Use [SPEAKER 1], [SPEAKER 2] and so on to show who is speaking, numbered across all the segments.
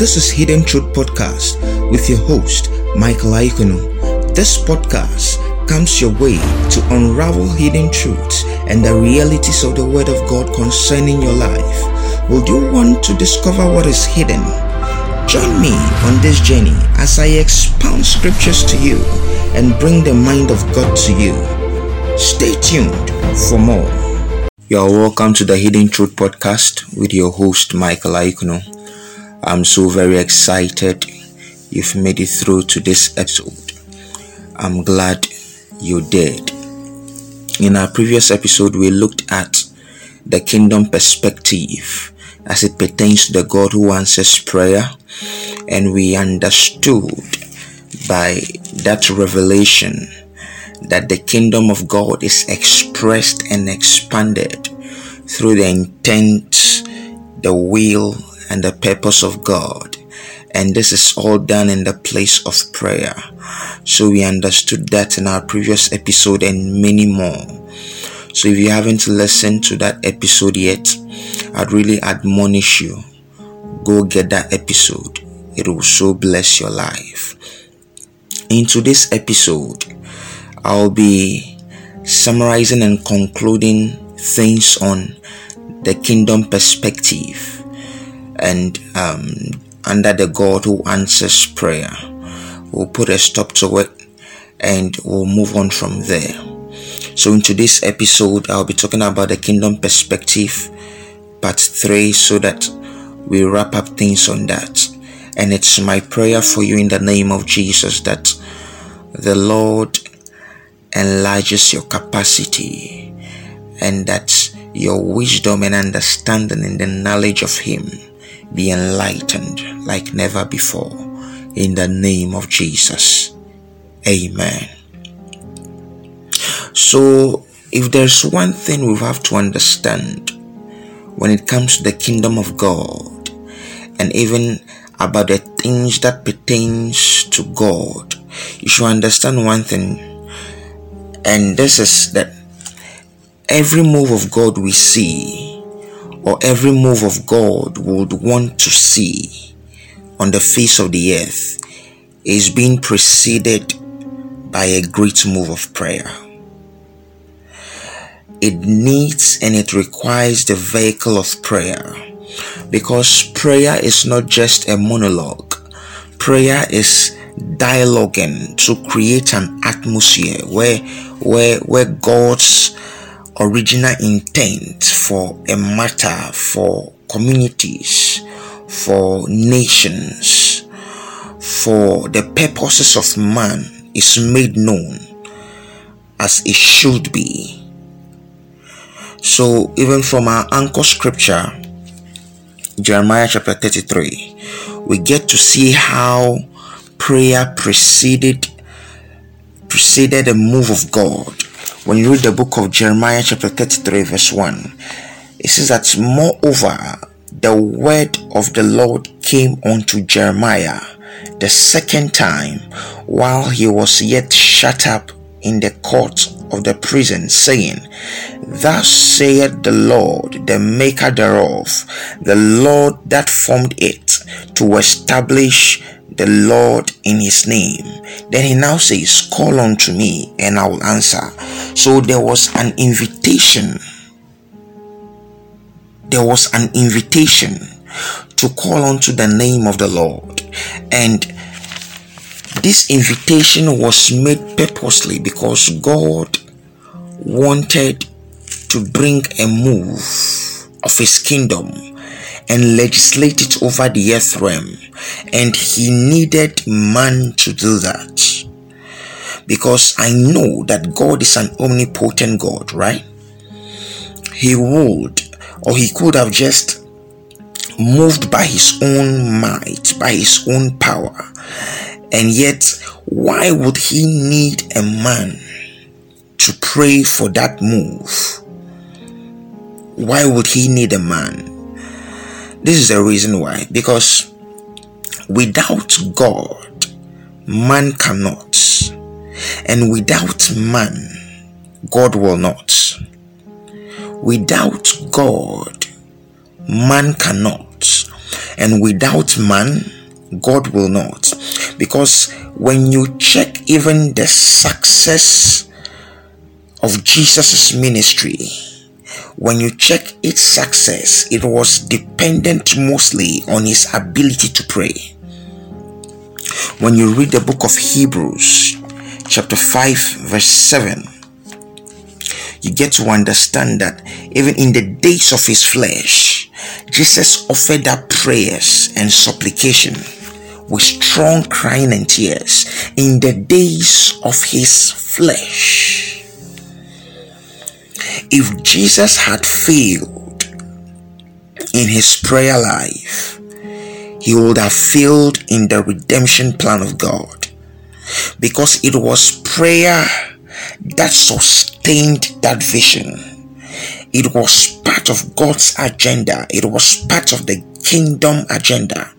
[SPEAKER 1] This is Hidden Truth Podcast with your host, Michael Aikono. This podcast comes your way to unravel hidden truths and the realities of the Word of God concerning your life. Would you want to discover what is hidden? Join me on this journey as I expound scriptures to you and bring the mind of God to you. Stay tuned for more. You are welcome to the Hidden Truth Podcast with your host, Michael Aikono. I'm so very excited you've made it through to this episode. I'm glad you did. In our previous episode, we looked at the kingdom perspective as it pertains to the God who answers prayer, and we understood by that revelation that the kingdom of God is expressed and expanded through the intent, the will, and the purpose of God. And this is all done in the place of prayer. So we understood that in our previous episode and many more. So if you haven't listened to that episode yet, I'd really admonish you go get that episode. It will so bless your life. In today's episode, I'll be summarizing and concluding things on the kingdom perspective and um, under the God who answers prayer. We'll put a stop to it and we'll move on from there. So, in today's episode, I'll be talking about the kingdom perspective, part 3, so that we wrap up things on that. And it's my prayer for you in the name of Jesus that the Lord enlarges your capacity and that your wisdom and understanding in the knowledge of Him be enlightened like never before. In the name of Jesus. Amen. So, if there's one thing we have to understand when it comes to the kingdom of God and even about the things that pertains to God, you should understand one thing and this is that every move of God we see or every move of God would want to see on the face of the earth is being preceded by a great move of prayer. It needs and it requires the vehicle of prayer because prayer is not just a monologue, prayer is dialoguing to create an atmosphere where where where God's original intent for a matter for communities, for nations, for the purposes of man is made known as it should be. So, even from our anchor scripture, Jeremiah chapter 33, we get to see how prayer preceded preceded the move of God when you read the book of Jeremiah, chapter 33, verse 1, it says that moreover, the word of the Lord came unto Jeremiah the second time while he was yet shut up in the court of the prison, saying, Thus saith the Lord, the maker thereof, the Lord that formed it, to establish the Lord in his name. Then he now says, Call unto me and I will answer. So there was an invitation. There was an invitation to call unto the name of the Lord. And this invitation was made purposely because God wanted to bring a move of his kingdom and legislate it over the earth realm. And he needed man to do that. Because I know that God is an omnipotent God, right? He would, or he could have just moved by his own might, by his own power. And yet, why would he need a man to pray for that move? Why would he need a man? This is the reason why. Because without God, man cannot. And without man, God will not. Without God, man cannot. And without man, God will not. Because when you check even the success of Jesus' ministry, when you check its success, it was dependent mostly on his ability to pray. When you read the book of Hebrews, chapter 5, verse 7, you get to understand that even in the days of his flesh, Jesus offered up prayers and supplication with strong crying and tears in the days of his flesh. If Jesus had failed in his prayer life, he would have failed in the redemption plan of God. Because it was prayer that sustained that vision. It was part of God's agenda, it was part of the kingdom agenda,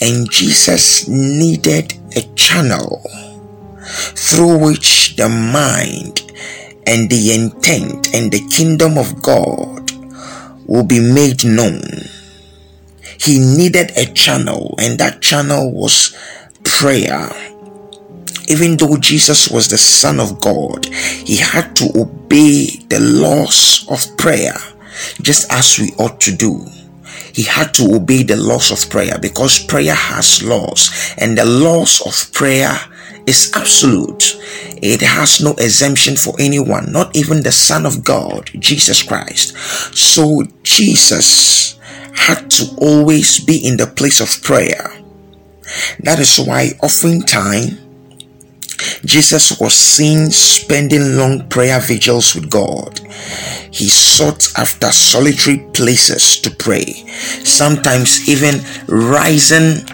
[SPEAKER 1] and Jesus needed a channel through which the mind and the intent and the kingdom of God will be made known. He needed a channel, and that channel was prayer even though Jesus was the Son of God, he had to obey the laws of prayer just as we ought to do. He had to obey the laws of prayer because prayer has laws, and the laws of prayer is absolute. It has no exemption for anyone, not even the Son of God, Jesus Christ. So Jesus had to always be in the place of prayer. That is why oftentimes Jesus was seen spending long prayer vigils with God. He sought after solitary places to pray, sometimes even rising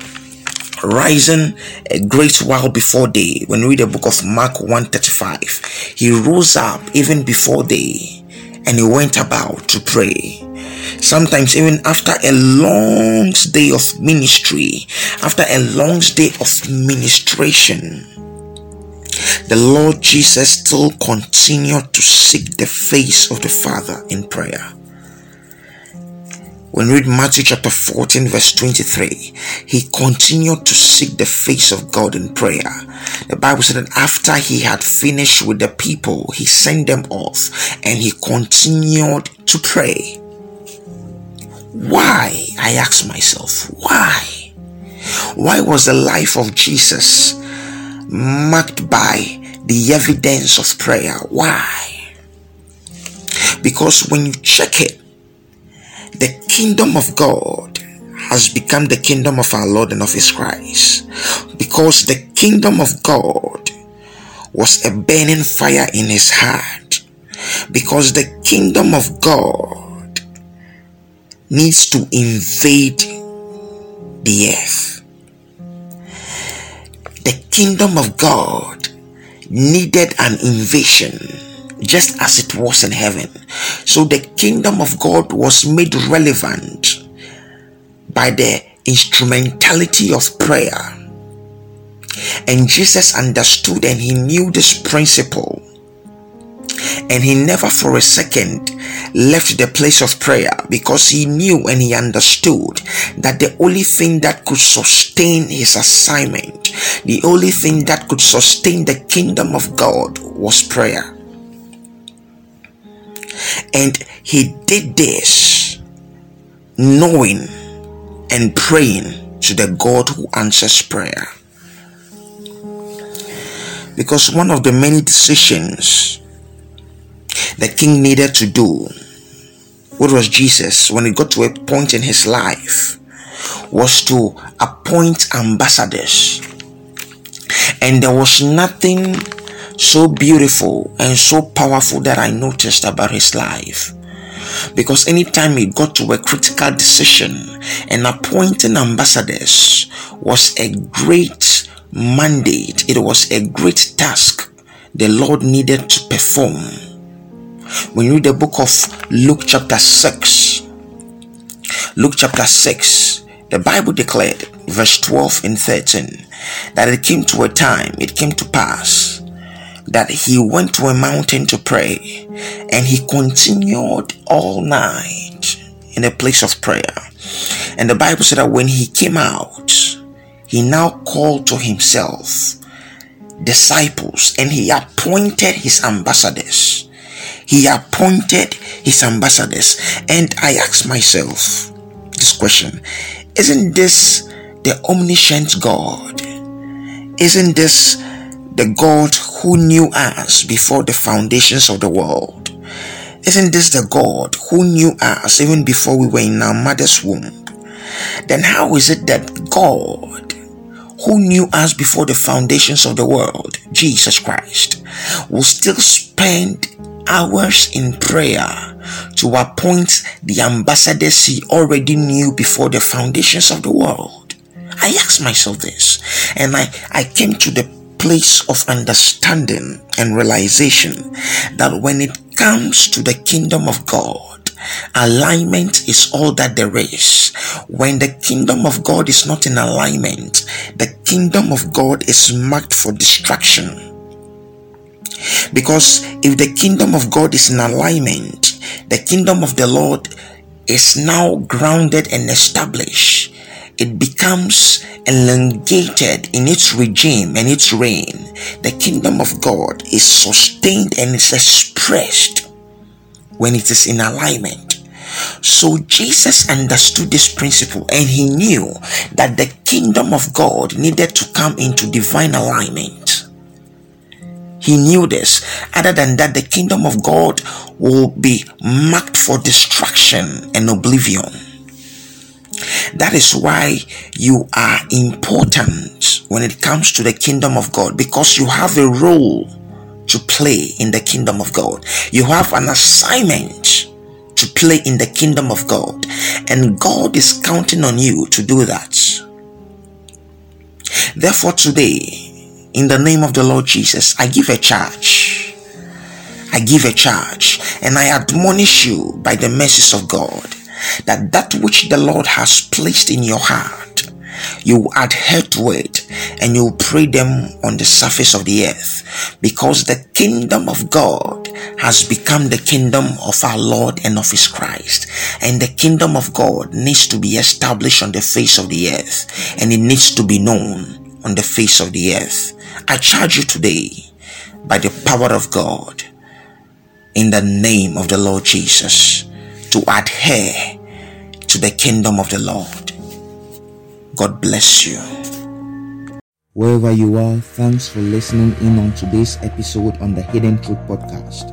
[SPEAKER 1] rising a great while before day when we read the book of mark 135 he rose up even before day and he went about to pray sometimes even after a long day of ministry after a long day of ministration the Lord Jesus still continued to seek the face of the Father in prayer. When we read Matthew chapter 14, verse 23, he continued to seek the face of God in prayer. The Bible said that after he had finished with the people, he sent them off and he continued to pray. Why? I ask myself, why? Why was the life of Jesus marked by the evidence of prayer. Why? Because when you check it, kingdom of God has become the kingdom of our Lord and of His Christ. Because the kingdom of God was a burning fire in His heart. Because the kingdom of God needs to invade the earth the kingdom of God needed an invasion just as it was in heaven. So the kingdom of God was made relevant by the instrumentality of prayer. And Jesus understood and he knew this principle and he never for a second left the place of prayer because he knew and he understood that the only thing that could sustain his assignment, the only thing that could sustain the kingdom of God was prayer. And he did this knowing and praying to the God who answers prayer. Because one of the many decisions the king needed to do, what was Jesus when he got to a point in his life, was to appoint ambassadors. And there was nothing so beautiful and so powerful that I noticed about his life. Because anytime he got to a critical decision and appointing ambassadors was a great mandate, it was a great task the Lord needed to perform when you read the book of Luke, chapter 6, Luke chapter 6, the Bible declared, verse 12 and 13, that it came to a time, it came to pass, that he went to a mountain to pray, and he continued all night in a place of prayer. And the Bible said that when he came out, he now called to himself disciples and he appointed his ambassadors. He appointed his ambassadors. And I ask myself this question Isn't this the omniscient God? Isn't this the God who knew us before the foundations of the world? Isn't this the God who knew us even before we were in our mother's womb? Then how is it that God, who knew us before the foundations of the world, Jesus Christ, will still spend hours in prayer to appoint the ambassadors he already knew before the foundations of the world? I asked myself this and I, I came to the place of understanding and realization that when it comes to the kingdom of God, alignment is all that there is. When the kingdom of God is not in alignment, the kingdom of God is marked for destruction. Because if the kingdom of God is in alignment, the kingdom of the Lord is now grounded and established it becomes elongated in its regime and its reign, the kingdom of God is sustained and is expressed when it is in alignment. So Jesus understood this principle and he knew that the kingdom of God needed to come into divine alignment. He knew this. Other than that, the kingdom of God will be marked for destruction and oblivion. That is why you are important when it comes to the kingdom of God because you have a role to play in the kingdom of God. You have an assignment to play in the kingdom of God, and God is counting on you to do that. Therefore, today, in the name of the Lord Jesus, I give a charge. I give a charge and I admonish you by the mercies of God that that which the Lord has placed in your heart, you adhere to it and you pray them on the surface of the earth. Because the kingdom of God has become the kingdom of our Lord and of his Christ. And the kingdom of God needs to be established on the face of the earth. And it needs to be known on the face of the earth. I charge you today by the power of God in the name of the Lord Jesus to adhere to the kingdom of the Lord. God bless you.
[SPEAKER 2] Wherever you are, thanks for listening in on today's episode on the Hidden Truth Podcast.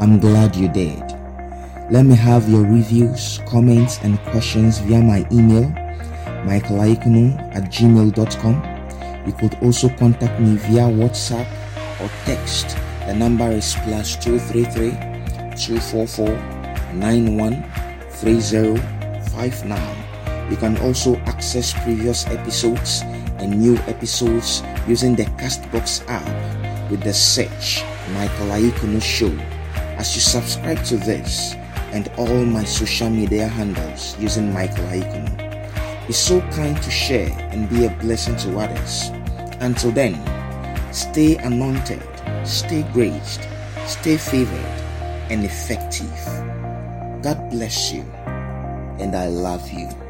[SPEAKER 2] I'm glad you did. Let me have your reviews, comments, and questions via my email, michaelaikunu at gmail.com. You could also contact me via WhatsApp or text. The number is plus 233 244 913059. You can also access previous episodes and new episodes using the Castbox app with the search Michael Aikunu Show. As you subscribe to this and all my social media handles using Michael Aikunu, be so kind to share and be a blessing to others. Until then, stay anointed, stay graced, stay favored, and effective. God bless you, and I love you.